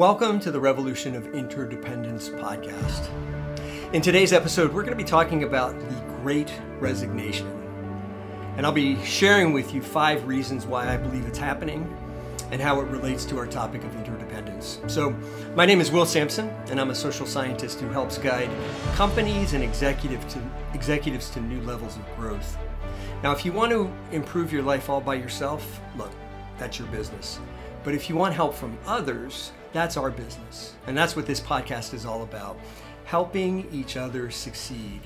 Welcome to the Revolution of Interdependence podcast. In today's episode, we're going to be talking about the Great Resignation. And I'll be sharing with you five reasons why I believe it's happening and how it relates to our topic of interdependence. So, my name is Will Sampson, and I'm a social scientist who helps guide companies and executive to, executives to new levels of growth. Now, if you want to improve your life all by yourself, look, that's your business. But if you want help from others, that's our business. And that's what this podcast is all about helping each other succeed.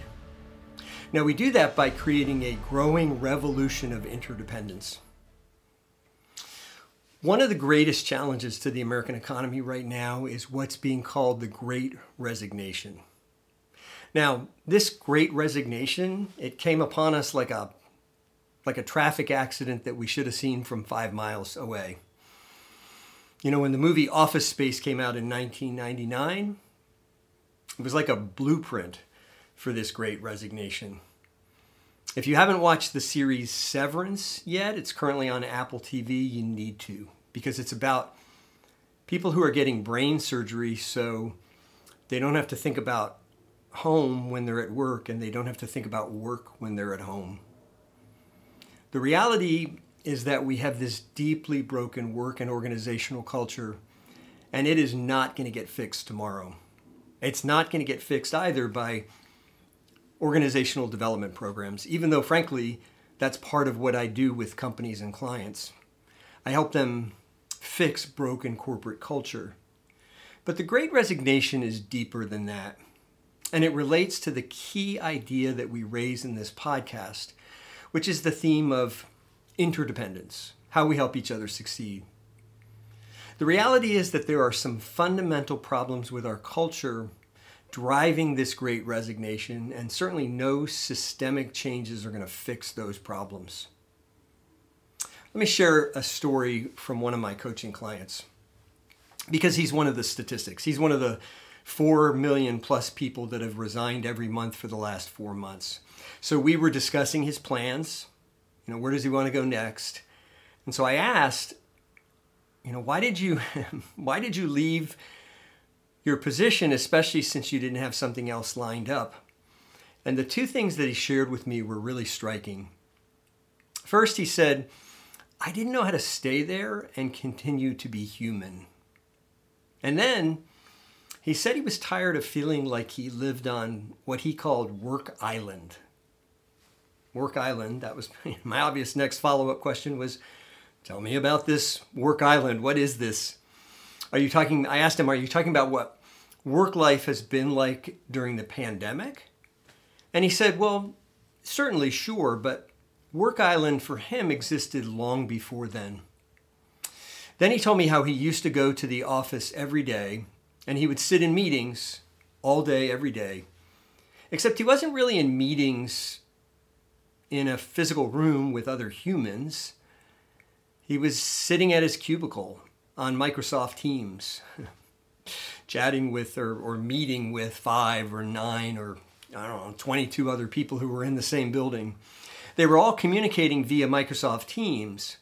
Now, we do that by creating a growing revolution of interdependence. One of the greatest challenges to the American economy right now is what's being called the Great Resignation. Now, this Great Resignation, it came upon us like a like a traffic accident that we should have seen from 5 miles away. You know, when the movie Office Space came out in 1999, it was like a blueprint for this great resignation. If you haven't watched the series Severance yet, it's currently on Apple TV. You need to, because it's about people who are getting brain surgery so they don't have to think about home when they're at work and they don't have to think about work when they're at home. The reality is that we have this deeply broken work and organizational culture, and it is not going to get fixed tomorrow. It's not going to get fixed either by organizational development programs, even though, frankly, that's part of what I do with companies and clients. I help them fix broken corporate culture. But the great resignation is deeper than that. And it relates to the key idea that we raise in this podcast, which is the theme of interdependence, how we help each other succeed. The reality is that there are some fundamental problems with our culture driving this great resignation, and certainly no systemic changes are going to fix those problems. Let me share a story from one of my coaching clients because he's one of the statistics. He's one of the 4 million plus people that have resigned every month for the last four months. So we were discussing his plans you know, where does he want to go next? And so I asked, you know, why did you why did you leave your position, especially since you didn't have something else lined up? And the two things that he shared with me were really striking. First, he said, I didn't know how to stay there and continue to be human. And then he said he was tired of feeling like he lived on what he called work island. Work Island. That was my obvious next follow up question was tell me about this Work Island. What is this? Are you talking? I asked him, are you talking about what work life has been like during the pandemic? And he said, well, certainly, sure, but Work Island for him existed long before then. Then he told me how he used to go to the office every day and he would sit in meetings all day, every day. Except he wasn't really in meetings in a physical room with other humans. He was sitting at his cubicle on Microsoft Teams, chatting with or, or meeting with five or nine or I don't know, 22 other people who were in the same building. They were all communicating via Microsoft Teams.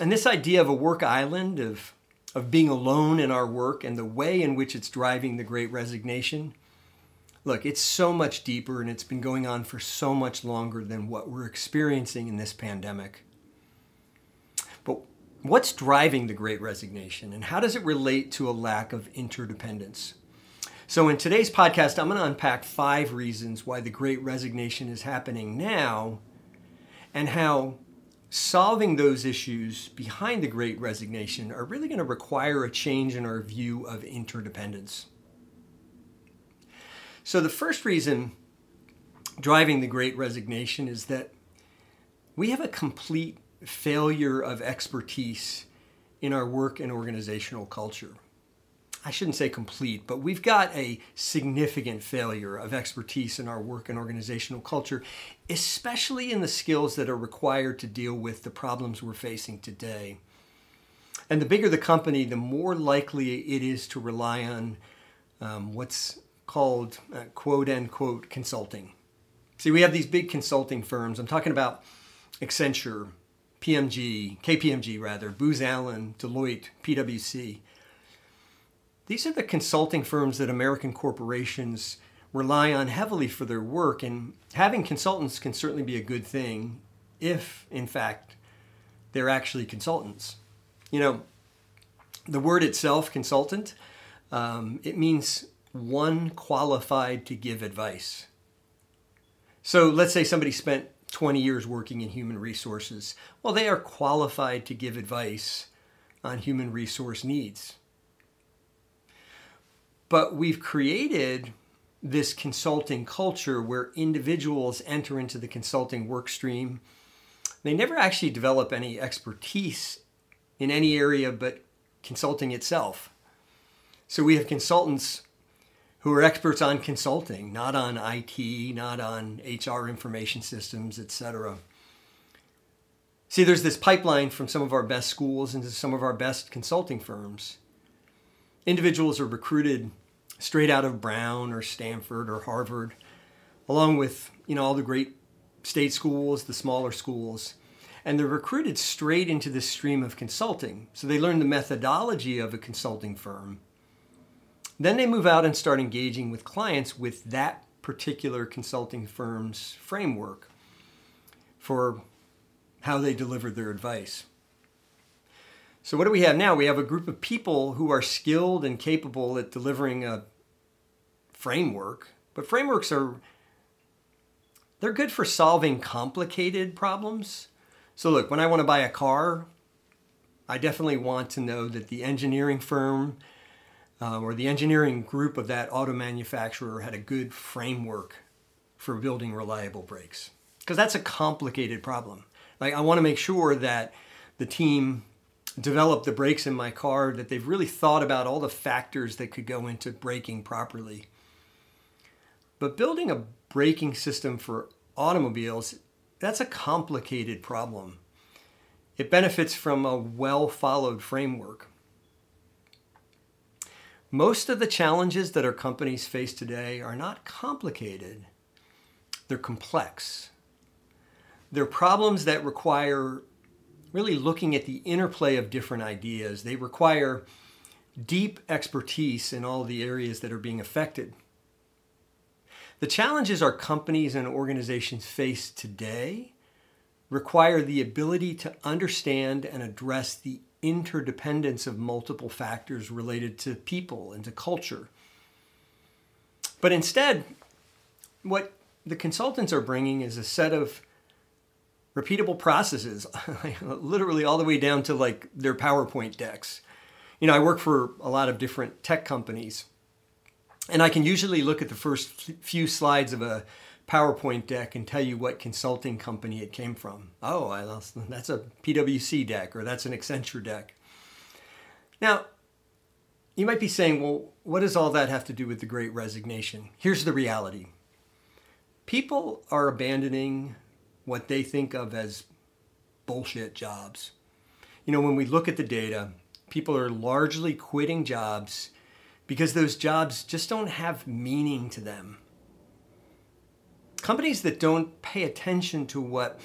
And this idea of a work island, of, of being alone in our work, and the way in which it's driving the great resignation, Look, it's so much deeper and it's been going on for so much longer than what we're experiencing in this pandemic. But what's driving the great resignation and how does it relate to a lack of interdependence? So, in today's podcast, I'm going to unpack five reasons why the great resignation is happening now and how solving those issues behind the great resignation are really going to require a change in our view of interdependence. So, the first reason driving the great resignation is that we have a complete failure of expertise in our work and organizational culture. I shouldn't say complete, but we've got a significant failure of expertise in our work and organizational culture, especially in the skills that are required to deal with the problems we're facing today. And the bigger the company, the more likely it is to rely on um, what's called uh, quote unquote consulting. See, we have these big consulting firms. I'm talking about Accenture, PMG, KPMG rather, Booz Allen, Deloitte, PwC. these are the consulting firms that American corporations rely on heavily for their work, and having consultants can certainly be a good thing if, in fact, they're actually consultants. You know, the word itself, consultant, um, it means one qualified to give advice. So let's say somebody spent 20 years working in human resources. Well, they are qualified to give advice on human resource needs. But we've created this consulting culture where individuals enter into the consulting work stream. They never actually develop any expertise in any area but consulting itself. So we have consultants who are experts on consulting, not on IT, not on HR information systems, etc. See, there's this pipeline from some of our best schools into some of our best consulting firms. Individuals are recruited straight out of Brown or Stanford or Harvard, along with you know all the great state schools, the smaller schools, and they're recruited straight into this stream of consulting. So they learn the methodology of a consulting firm. Then they move out and start engaging with clients with that particular consulting firm's framework for how they deliver their advice. So, what do we have now? We have a group of people who are skilled and capable at delivering a framework, but frameworks are they're good for solving complicated problems. So, look, when I want to buy a car, I definitely want to know that the engineering firm uh, or the engineering group of that auto manufacturer had a good framework for building reliable brakes. Because that's a complicated problem. Like, I want to make sure that the team developed the brakes in my car, that they've really thought about all the factors that could go into braking properly. But building a braking system for automobiles, that's a complicated problem. It benefits from a well followed framework. Most of the challenges that our companies face today are not complicated, they're complex. They're problems that require really looking at the interplay of different ideas. They require deep expertise in all the areas that are being affected. The challenges our companies and organizations face today require the ability to understand and address the interdependence of multiple factors related to people and to culture. But instead, what the consultants are bringing is a set of repeatable processes, literally all the way down to like their PowerPoint decks. You know, I work for a lot of different tech companies, and I can usually look at the first few slides of a PowerPoint deck and tell you what consulting company it came from. Oh, I, lost, that's a PwC deck or that's an Accenture deck. Now, you might be saying, well, what does all that have to do with the great resignation? Here's the reality people are abandoning what they think of as bullshit jobs. You know, when we look at the data, people are largely quitting jobs because those jobs just don't have meaning to them. Companies that don't pay attention to what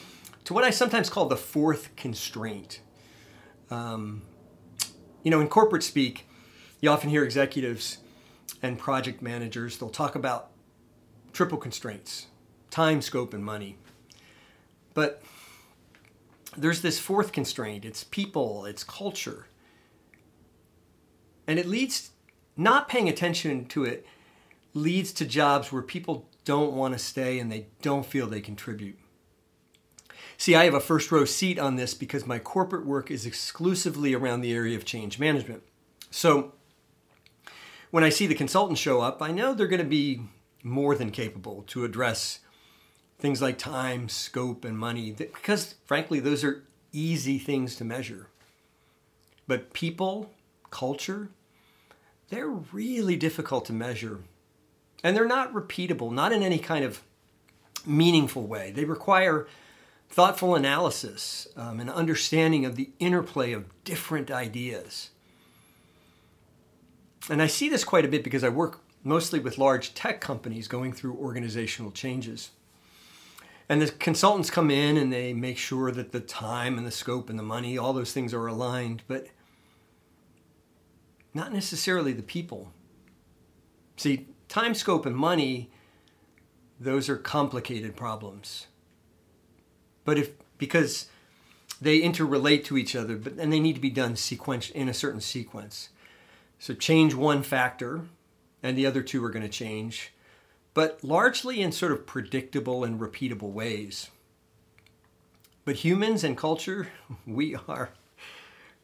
to what I sometimes call the fourth constraint. Um, you know, in corporate speak, you often hear executives and project managers, they'll talk about triple constraints time, scope, and money. But there's this fourth constraint it's people, it's culture. And it leads, not paying attention to it, leads to jobs where people don't want to stay and they don't feel they contribute. See, I have a first row seat on this because my corporate work is exclusively around the area of change management. So when I see the consultants show up, I know they're going to be more than capable to address things like time, scope, and money, because frankly, those are easy things to measure. But people, culture, they're really difficult to measure. And they're not repeatable, not in any kind of meaningful way. They require thoughtful analysis um, and understanding of the interplay of different ideas. And I see this quite a bit because I work mostly with large tech companies going through organizational changes. And the consultants come in and they make sure that the time and the scope and the money, all those things are aligned. But not necessarily the people. See, time, scope, and money, those are complicated problems. But if, because they interrelate to each other, but and they need to be done sequence in a certain sequence. So change one factor, and the other two are going to change, but largely in sort of predictable and repeatable ways. But humans and culture, we are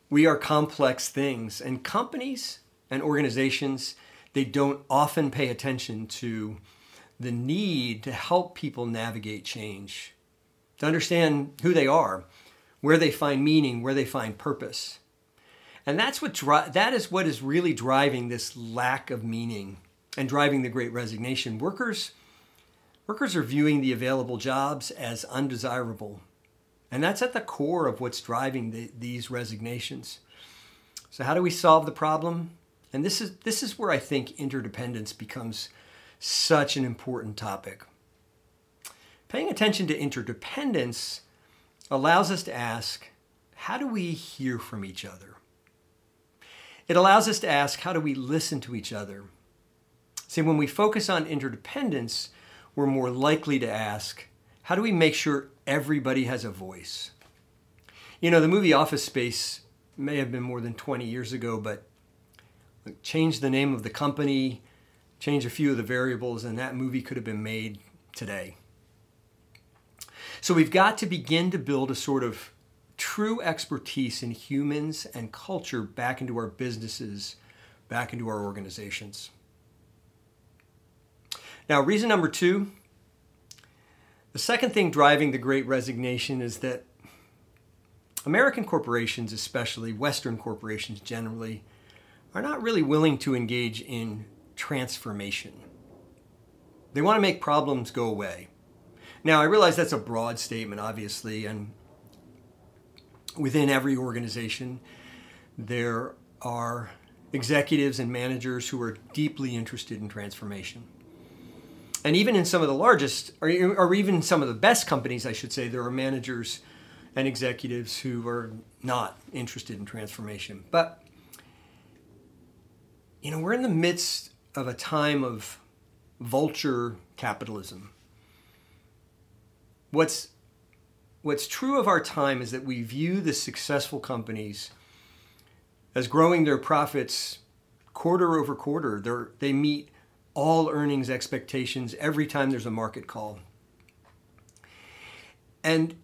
we are complex things, and companies and organizations they don't often pay attention to the need to help people navigate change, to understand who they are, where they find meaning, where they find purpose. And that's what dri- that is what is really driving this lack of meaning and driving the great resignation. Workers workers are viewing the available jobs as undesirable. And that's at the core of what's driving the, these resignations. So how do we solve the problem? And this is this is where I think interdependence becomes such an important topic. Paying attention to interdependence allows us to ask, how do we hear from each other? It allows us to ask, how do we listen to each other? See, when we focus on interdependence, we're more likely to ask, how do we make sure everybody has a voice? You know, the movie Office Space may have been more than 20 years ago, but change the name of the company, change a few of the variables, and that movie could have been made today. So we've got to begin to build a sort of true expertise in humans and culture back into our businesses, back into our organizations. Now, reason number two the second thing driving the great resignation is that American corporations, especially Western corporations generally, are not really willing to engage in transformation. They want to make problems go away. Now, I realize that's a broad statement, obviously, and within every organization, there are executives and managers who are deeply interested in transformation. And even in some of the largest, or, even some of the best companies, I should say, there are managers and executives who are not interested in transformation. But, you know, we're in the midst of a time of vulture capitalism what's what's true of our time is that we view the successful companies as growing their profits quarter over quarter. They're, they meet all earnings expectations every time there's a market call. And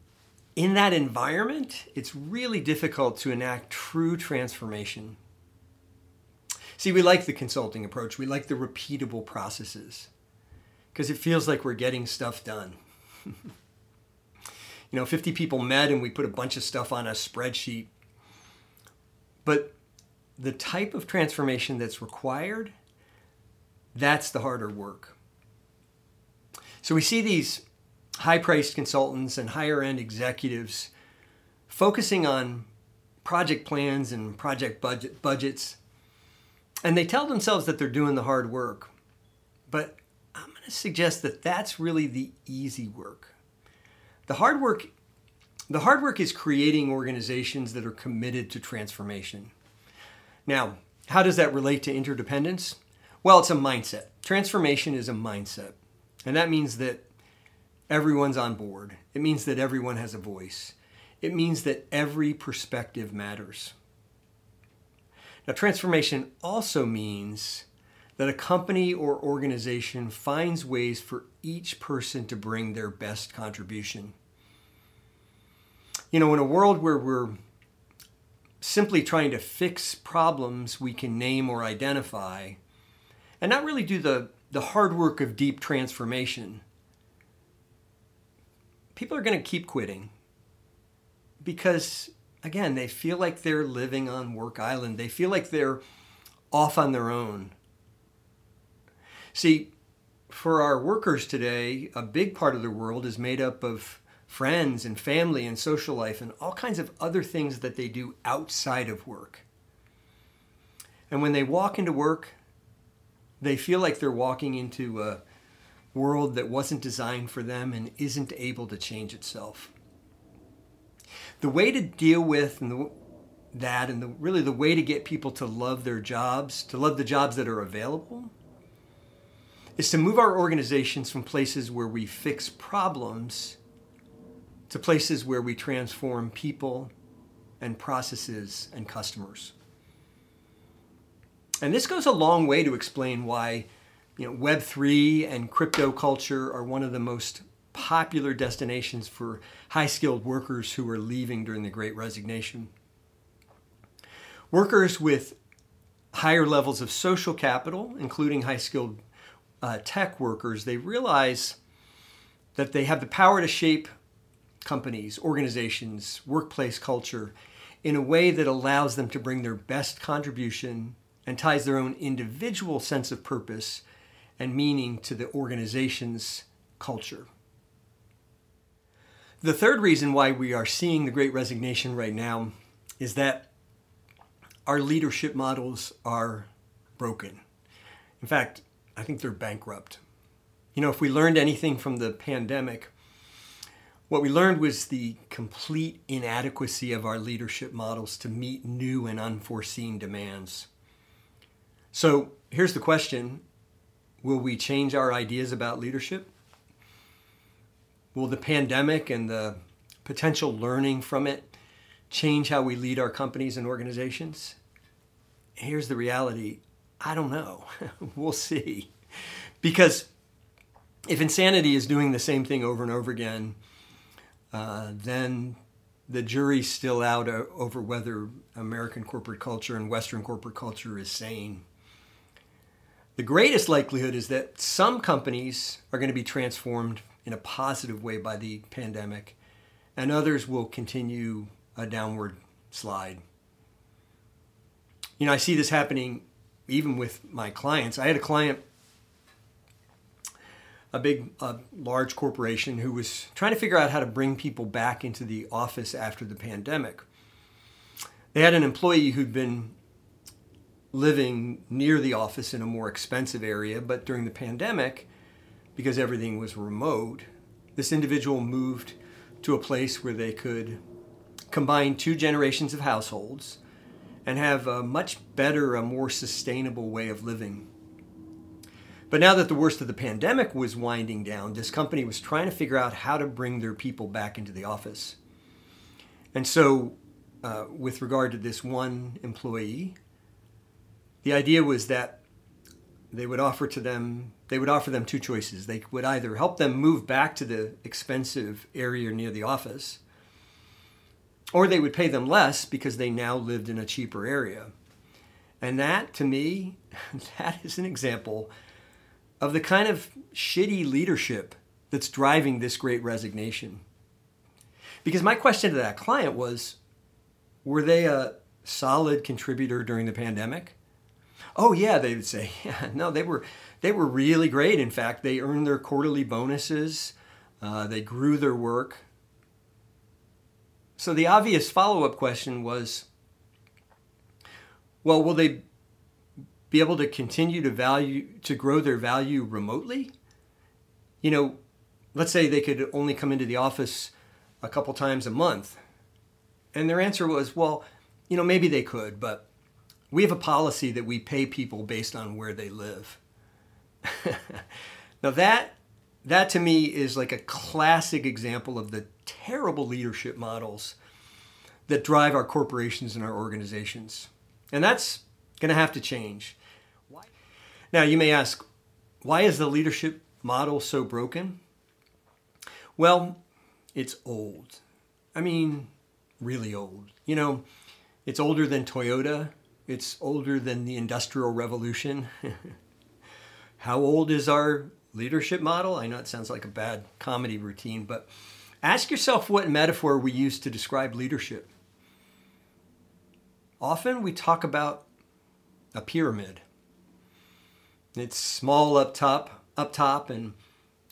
in that environment, it's really difficult to enact true transformation. See, we like the consulting approach, we like the repeatable processes. Because it feels like we're getting stuff done. you know 50 people met and we put a bunch of stuff on a spreadsheet. But the type of transformation that's required that's the harder work. So we see these high priced consultants and higher end executives focusing on project plans and project budget budgets and they tell themselves that they're doing the hard work but i'm going to suggest that that's really the easy work the hard work the hard work is creating organizations that are committed to transformation. Now, how does that relate to interdependence? Well, it's a mindset. Transformation is a mindset. And that means that everyone's on board. It means that everyone has a voice. It means that every perspective matters. Now, transformation also means that a company or organization finds ways for each person to bring their best contribution. You know, in a world where we're simply trying to fix problems we can name or identify and not really do the, the hard work of deep transformation, people are going to keep quitting because, again, they feel like they're living on Work Island. They feel like they're off on their own. See, for our workers today, a big part of the world is made up of friends and family and social life and all kinds of other things that they do outside of work. And when they walk into work, they feel like they're walking into a world that wasn't designed for them and isn't able to change itself. The way to deal with and the, that and the, really the way to get people to love their jobs, to love the jobs that are available, is to move our organizations from places where we fix problems to places where we transform people and processes and customers. And this goes a long way to explain why you know, Web3 and crypto culture are one of the most popular destinations for high skilled workers who are leaving during the Great Resignation. Workers with higher levels of social capital, including high skilled uh, tech workers, they realize that they have the power to shape companies, organizations, workplace culture in a way that allows them to bring their best contribution and ties their own individual sense of purpose and meaning to the organization's culture. The third reason why we are seeing the great resignation right now is that our leadership models are broken. In fact, I think they're bankrupt. You know, if we learned anything from the pandemic, what we learned was the complete inadequacy of our leadership models to meet new and unforeseen demands. So here's the question Will we change our ideas about leadership? Will the pandemic and the potential learning from it change how we lead our companies and organizations? Here's the reality I don't know. we'll see. Because if insanity is doing the same thing over and over again, uh, then the jury's still out uh, over whether American corporate culture and Western corporate culture is sane. The greatest likelihood is that some companies are going to be transformed in a positive way by the pandemic, and others will continue a downward slide. You know, I see this happening even with my clients. I had a client a big, a large corporation who was trying to figure out how to bring people back into the office after the pandemic. They had an employee who'd been living near the office in a more expensive area, but during the pandemic, because everything was remote, this individual moved to a place where they could combine two generations of households and have a much better, a more sustainable way of living but now that the worst of the pandemic was winding down, this company was trying to figure out how to bring their people back into the office. And so, uh, with regard to this one employee, the idea was that they would offer to them they would offer them two choices. They would either help them move back to the expensive area near the office, or they would pay them less because they now lived in a cheaper area. And that, to me, that is an example of the kind of shitty leadership that's driving this great resignation. Because my question to that client was were they a solid contributor during the pandemic? Oh yeah, they would say. Yeah, no, they were they were really great. In fact, they earned their quarterly bonuses. Uh, they grew their work. So the obvious follow-up question was, well, will they be able to continue to value to grow their value remotely you know let's say they could only come into the office a couple times a month and their answer was well you know maybe they could but we have a policy that we pay people based on where they live now that that to me is like a classic example of the terrible leadership models that drive our corporations and our organizations and that's going to have to change now, you may ask, why is the leadership model so broken? Well, it's old. I mean, really old. You know, it's older than Toyota, it's older than the Industrial Revolution. How old is our leadership model? I know it sounds like a bad comedy routine, but ask yourself what metaphor we use to describe leadership. Often we talk about a pyramid. It's small up top, up top, and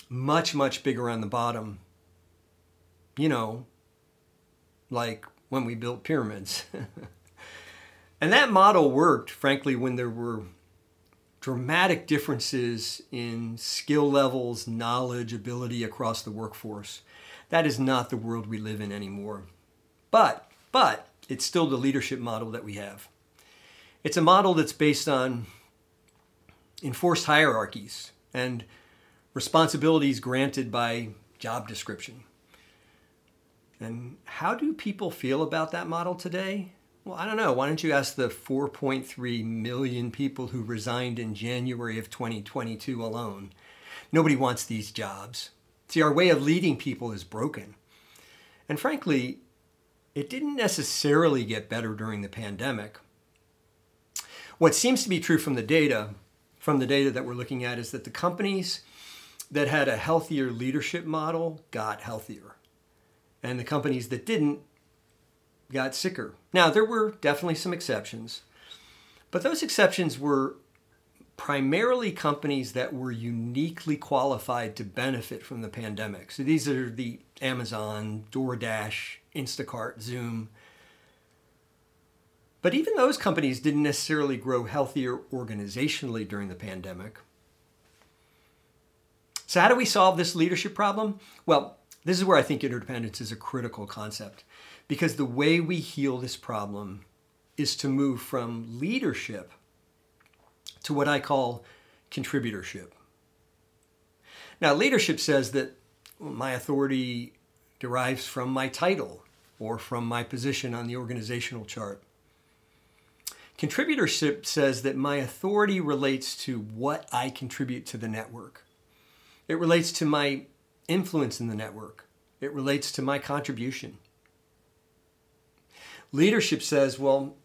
much, much bigger on the bottom. You know, like when we built pyramids. and that model worked, frankly, when there were dramatic differences in skill levels, knowledge, ability across the workforce. That is not the world we live in anymore. But, but, it's still the leadership model that we have. It's a model that's based on enforced hierarchies and responsibilities granted by job description. And how do people feel about that model today? Well, I don't know. Why don't you ask the 4.3 million people who resigned in January of 2022 alone? Nobody wants these jobs. See, our way of leading people is broken. And frankly, it didn't necessarily get better during the pandemic. What seems to be true from the data, from the data that we're looking at, is that the companies that had a healthier leadership model got healthier. And the companies that didn't got sicker. Now, there were definitely some exceptions, but those exceptions were primarily companies that were uniquely qualified to benefit from the pandemic. So these are the Amazon, DoorDash, Instacart, Zoom. But even those companies didn't necessarily grow healthier organizationally during the pandemic. So, how do we solve this leadership problem? Well, this is where I think interdependence is a critical concept because the way we heal this problem is to move from leadership to what I call contributorship. Now, leadership says that my authority derives from my title or from my position on the organizational chart. Contributorship says that my authority relates to what I contribute to the network. It relates to my influence in the network. It relates to my contribution. Leadership says, well,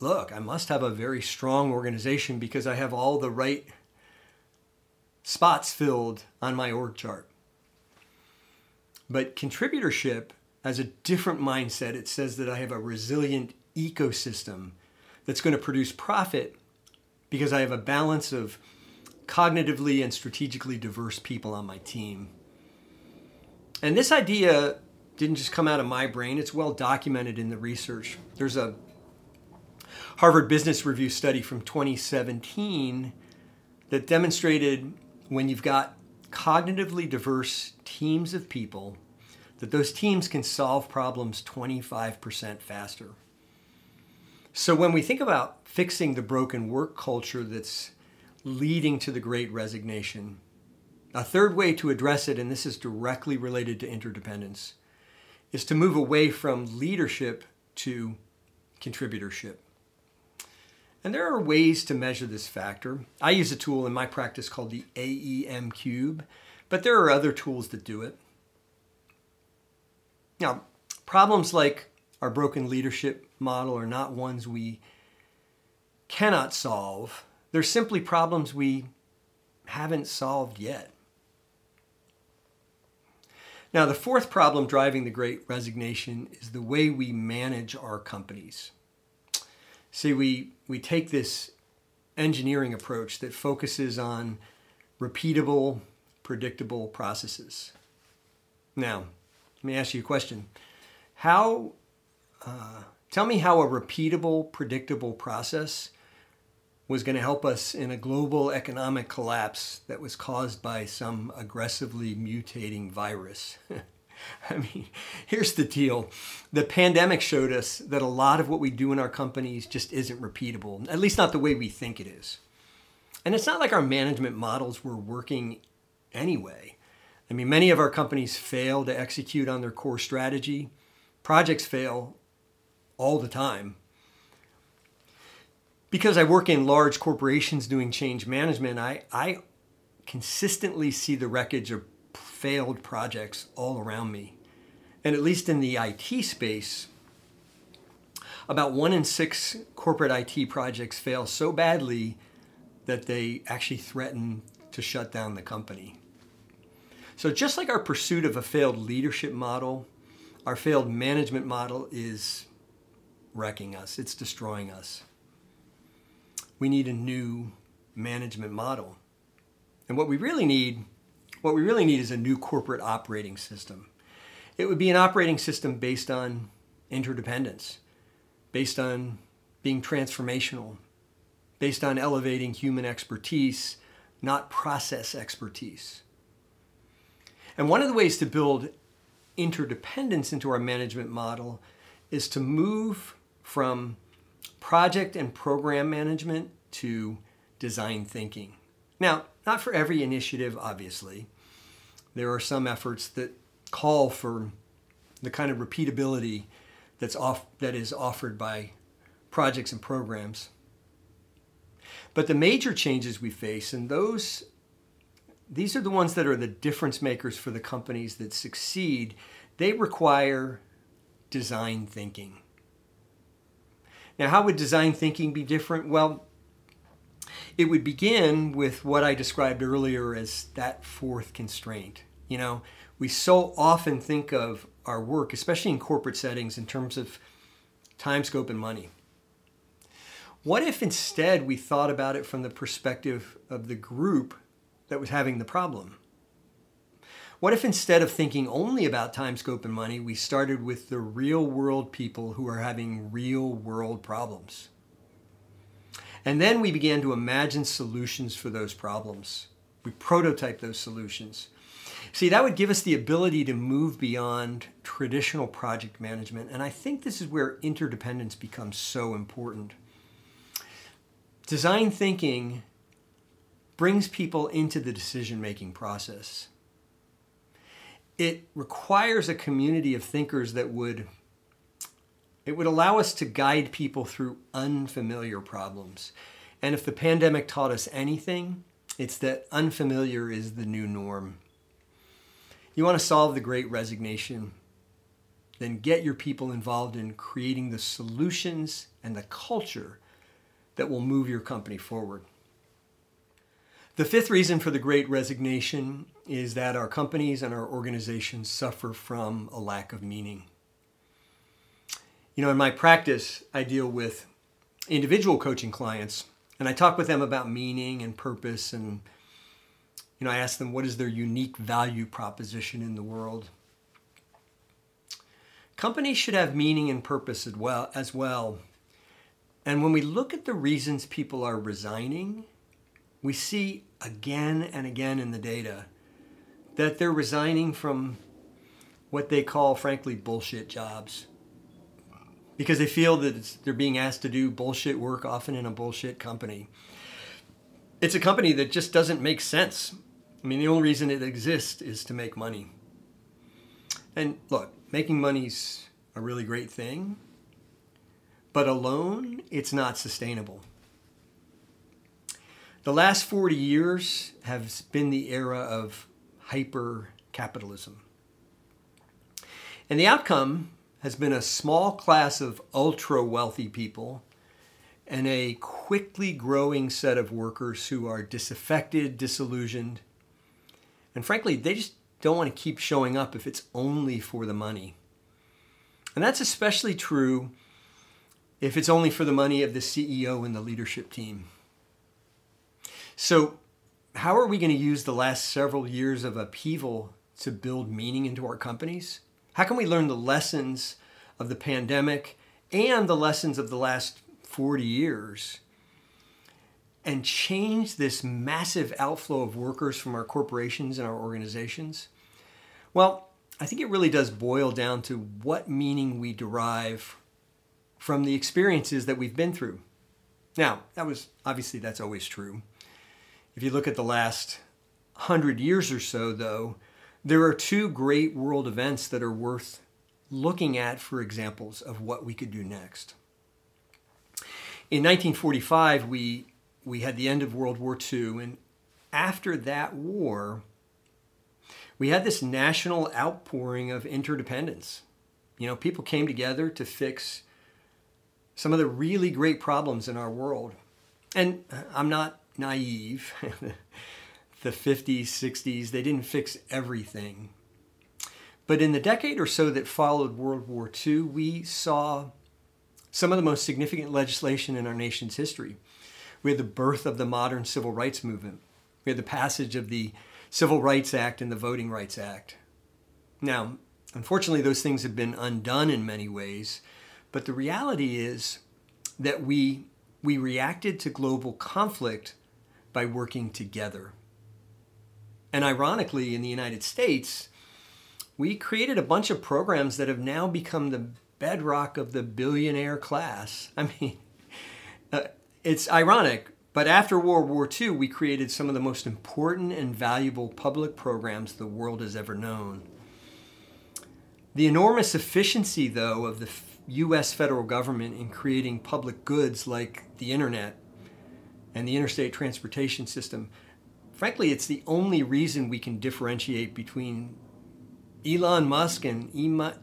look, I must have a very strong organization because I have all the right spots filled on my org chart. But contributorship has a different mindset. It says that I have a resilient ecosystem that's going to produce profit because I have a balance of cognitively and strategically diverse people on my team. And this idea didn't just come out of my brain, it's well documented in the research. There's a Harvard Business Review study from 2017 that demonstrated when you've got cognitively diverse teams of people that those teams can solve problems 25% faster. So when we think about fixing the broken work culture that's leading to the great resignation, a third way to address it, and this is directly related to interdependence, is to move away from leadership to contributorship. And there are ways to measure this factor. I use a tool in my practice called the AEM Cube, but there are other tools that do it. Now, problems like our broken leadership model are not ones we cannot solve. They're simply problems we haven't solved yet. Now, the fourth problem driving the great resignation is the way we manage our companies. See, we, we take this engineering approach that focuses on repeatable, predictable processes. Now, let me ask you a question. How, uh, tell me how a repeatable, predictable process was going to help us in a global economic collapse that was caused by some aggressively mutating virus. I mean, here's the deal. The pandemic showed us that a lot of what we do in our companies just isn't repeatable, at least not the way we think it is. And it's not like our management models were working anyway. I mean, many of our companies fail to execute on their core strategy. Projects fail all the time. Because I work in large corporations doing change management, I, I consistently see the wreckage of failed projects all around me. And at least in the IT space, about one in six corporate IT projects fail so badly that they actually threaten to shut down the company. So, just like our pursuit of a failed leadership model, our failed management model is wrecking us, it's destroying us. We need a new management model. And what we really need what we really need is a new corporate operating system. It would be an operating system based on interdependence, based on being transformational, based on elevating human expertise, not process expertise. And one of the ways to build interdependence into our management model is to move from project and program management to design thinking. Now, not for every initiative, obviously. There are some efforts that call for the kind of repeatability that's off, that is offered by projects and programs. But the major changes we face, and those these are the ones that are the difference makers for the companies that succeed, they require design thinking. Now, how would design thinking be different? Well, it would begin with what I described earlier as that fourth constraint. You know, we so often think of our work, especially in corporate settings, in terms of time, scope, and money. What if instead we thought about it from the perspective of the group that was having the problem? What if instead of thinking only about time, scope, and money, we started with the real world people who are having real world problems? And then we began to imagine solutions for those problems. We prototype those solutions. See, that would give us the ability to move beyond traditional project management. And I think this is where interdependence becomes so important. Design thinking brings people into the decision making process. It requires a community of thinkers that would it would allow us to guide people through unfamiliar problems. And if the pandemic taught us anything, it's that unfamiliar is the new norm. You want to solve the great resignation, then get your people involved in creating the solutions and the culture that will move your company forward. The fifth reason for the great resignation is that our companies and our organizations suffer from a lack of meaning. You know, in my practice, I deal with individual coaching clients and I talk with them about meaning and purpose and you know, I ask them what is their unique value proposition in the world. Companies should have meaning and purpose as well, as well. And when we look at the reasons people are resigning, we see again and again in the data that they're resigning from what they call, frankly, bullshit jobs. Because they feel that they're being asked to do bullshit work, often in a bullshit company. It's a company that just doesn't make sense. I mean, the only reason it exists is to make money. And look, making money's a really great thing, but alone, it's not sustainable. The last 40 years have been the era of hyper capitalism. And the outcome has been a small class of ultra wealthy people and a quickly growing set of workers who are disaffected, disillusioned, and frankly, they just don't want to keep showing up if it's only for the money. And that's especially true if it's only for the money of the CEO and the leadership team. So, how are we going to use the last several years of upheaval to build meaning into our companies? How can we learn the lessons of the pandemic and the lessons of the last 40 years and change this massive outflow of workers from our corporations and our organizations? Well, I think it really does boil down to what meaning we derive from the experiences that we've been through. Now, that was obviously that's always true. If you look at the last hundred years or so, though, there are two great world events that are worth looking at for examples of what we could do next. In 1945, we, we had the end of World War II, and after that war, we had this national outpouring of interdependence. You know, people came together to fix some of the really great problems in our world. And uh, I'm not naive. the 50s, 60s, they didn't fix everything. But in the decade or so that followed World War II, we saw some of the most significant legislation in our nation's history. We had the birth of the modern civil rights movement. We had the passage of the Civil Rights Act and the Voting Rights Act. Now, unfortunately, those things have been undone in many ways, but the reality is that we, we reacted to global conflict by working together. And ironically, in the United States, we created a bunch of programs that have now become the bedrock of the billionaire class. I mean, uh, it's ironic, but after World War II, we created some of the most important and valuable public programs the world has ever known. The enormous efficiency, though, of the US federal government in creating public goods like the internet and the interstate transportation system, frankly, it's the only reason we can differentiate between Elon Musk and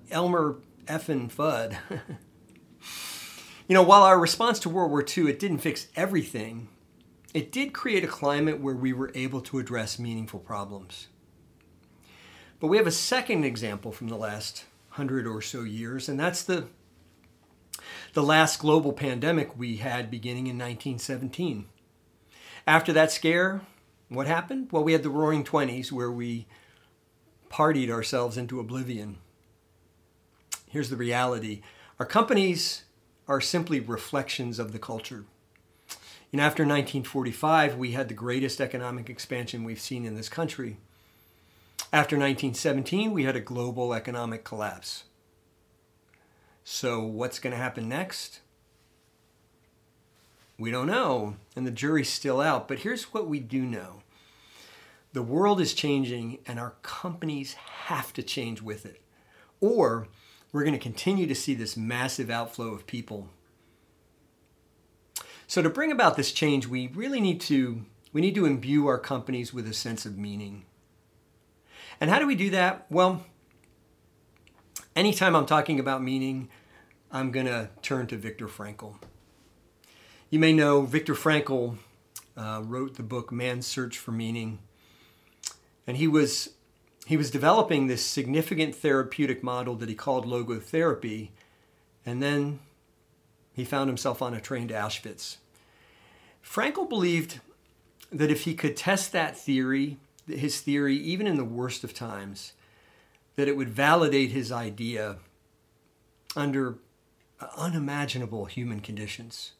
Elmer Fudd. you know, while our response to World War II, it didn't fix everything, it did create a climate where we were able to address meaningful problems. But we have a second example from the last hundred or so years, and that's the the last global pandemic we had beginning in 1917. After that scare, what happened? Well, we had the roaring 20s where we partied ourselves into oblivion. Here's the reality our companies are simply reflections of the culture. And after 1945, we had the greatest economic expansion we've seen in this country. After 1917, we had a global economic collapse. So, what's going to happen next? We don't know, and the jury's still out. But here's what we do know the world is changing, and our companies have to change with it. Or we're going to continue to see this massive outflow of people so to bring about this change, we really need to we need to imbue our companies with a sense of meaning. And how do we do that? Well, anytime I'm talking about meaning, I'm going to turn to Viktor Frankl. You may know Viktor Frankl uh, wrote the book Man's Search for Meaning, and he was he was developing this significant therapeutic model that he called logotherapy, and then he found himself on a train to Auschwitz. Frankl believed that if he could test that theory, his theory, even in the worst of times, that it would validate his idea under unimaginable human conditions.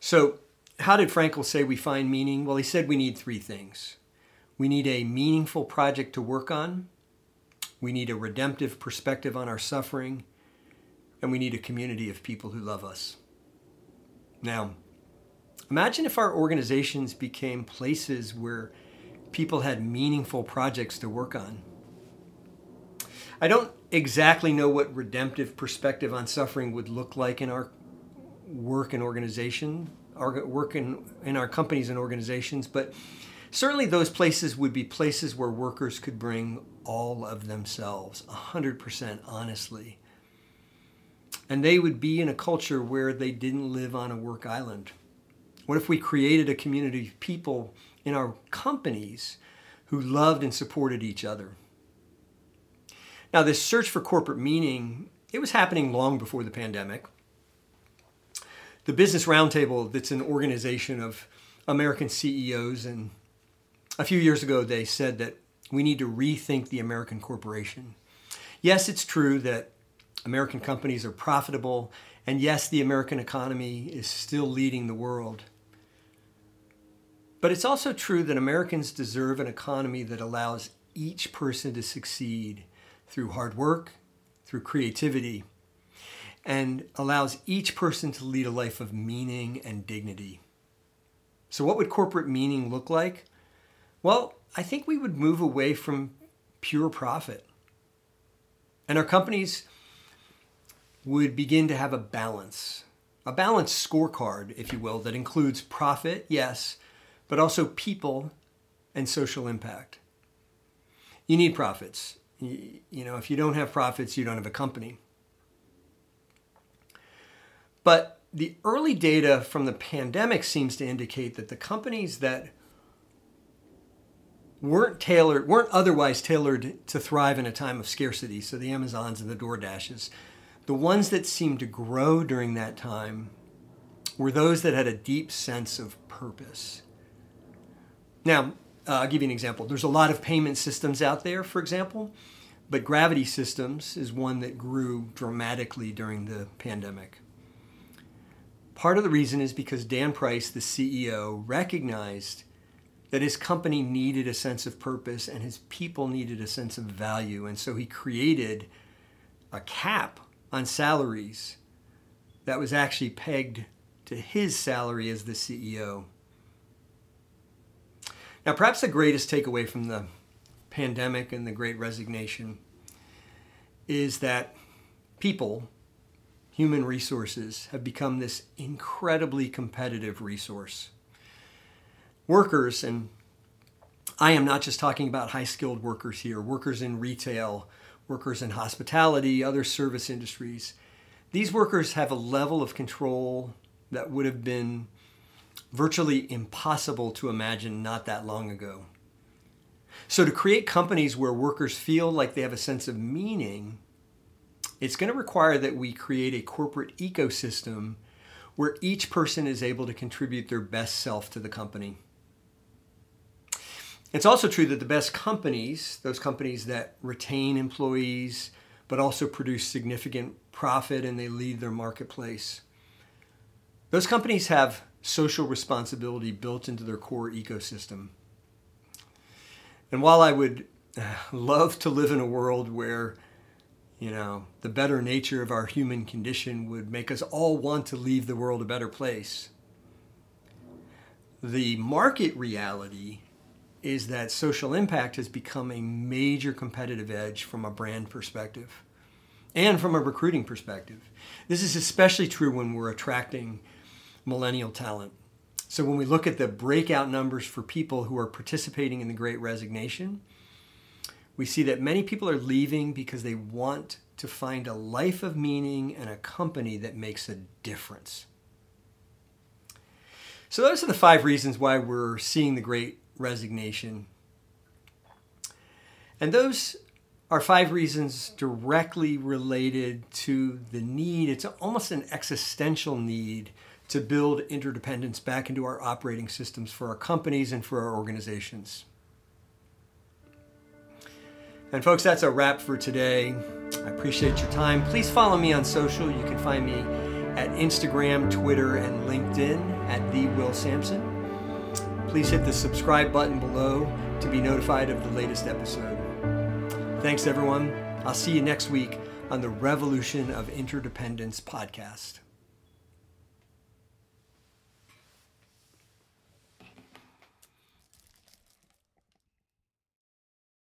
So, how did Frankl say we find meaning? Well, he said we need three things we need a meaningful project to work on, we need a redemptive perspective on our suffering, and we need a community of people who love us. Now, imagine if our organizations became places where people had meaningful projects to work on. I don't exactly know what redemptive perspective on suffering would look like in our work and organization, our work in, in our companies and organizations, but certainly those places would be places where workers could bring all of themselves, 100% honestly, and they would be in a culture where they didn't live on a work island. What if we created a community of people in our companies who loved and supported each other? Now, this search for corporate meaning, it was happening long before the pandemic. The Business Roundtable, that's an organization of American CEOs, and a few years ago they said that we need to rethink the American corporation. Yes, it's true that American companies are profitable, and yes, the American economy is still leading the world. But it's also true that Americans deserve an economy that allows each person to succeed through hard work, through creativity, and allows each person to lead a life of meaning and dignity. So, what would corporate meaning look like? Well, I think we would move away from pure profit. And our companies would begin to have a balance, a balanced scorecard, if you will, that includes profit, yes, but also people and social impact. You need profits. You, know, if you don't have profits, you don't have a company. But the early data from the pandemic seems to indicate that the companies that weren't tailored, weren't otherwise tailored to thrive in a time of scarcity, so the Amazons and the DoorDashes, the ones that seemed to grow during that time were those that had a deep sense of purpose. Now, uh, I'll give you an example. There's a lot of payment systems out there, for example, but Gravity Systems is one that grew dramatically during the pandemic. Part of the reason is because Dan Price, the CEO, recognized that his company needed a sense of purpose and his people needed a sense of value. And so he created a cap on salaries that was actually pegged to his salary as the CEO. Now, perhaps the greatest takeaway from the pandemic and the great resignation is that people, human resources, have become this incredibly competitive resource. Workers, and I am not just talking about high skilled workers here, workers in retail, workers in hospitality, other service industries. These workers have a level of control that would have been virtually impossible to imagine not that long ago. So, to create companies where workers feel like they have a sense of meaning, it's going to require that we create a corporate ecosystem where each person is able to contribute their best self to the company. It's also true that the best companies, those companies that retain employees but also produce significant profit and they lead their marketplace, those companies have social responsibility built into their core ecosystem. And while I would uh, love to live in a world where, you know, the better nature of our human condition would make us all want to leave the world a better place, the market reality is that social impact has become a major competitive edge from a brand perspective and from a recruiting perspective. This is especially true when we're attracting millennial talent. So when we look at the breakout numbers for people who are participating in the great resignation, we see that many people are leaving because they want to find a life of meaning and a company that makes a difference. So those are the five reasons why we're seeing the great resignation. And those are five reasons directly related to the need, it's almost an existential need to build interdependence back into our operating systems for our companies and for our organizations. And folks, that's a wrap for today. I appreciate your time. Please follow me on social. You can find me at Instagram, Twitter, and LinkedIn at the Will Sampson. Please hit the subscribe button below to be notified of the latest episode. Thanks, everyone. I'll see you next week on the Revolution of Interdependence podcast.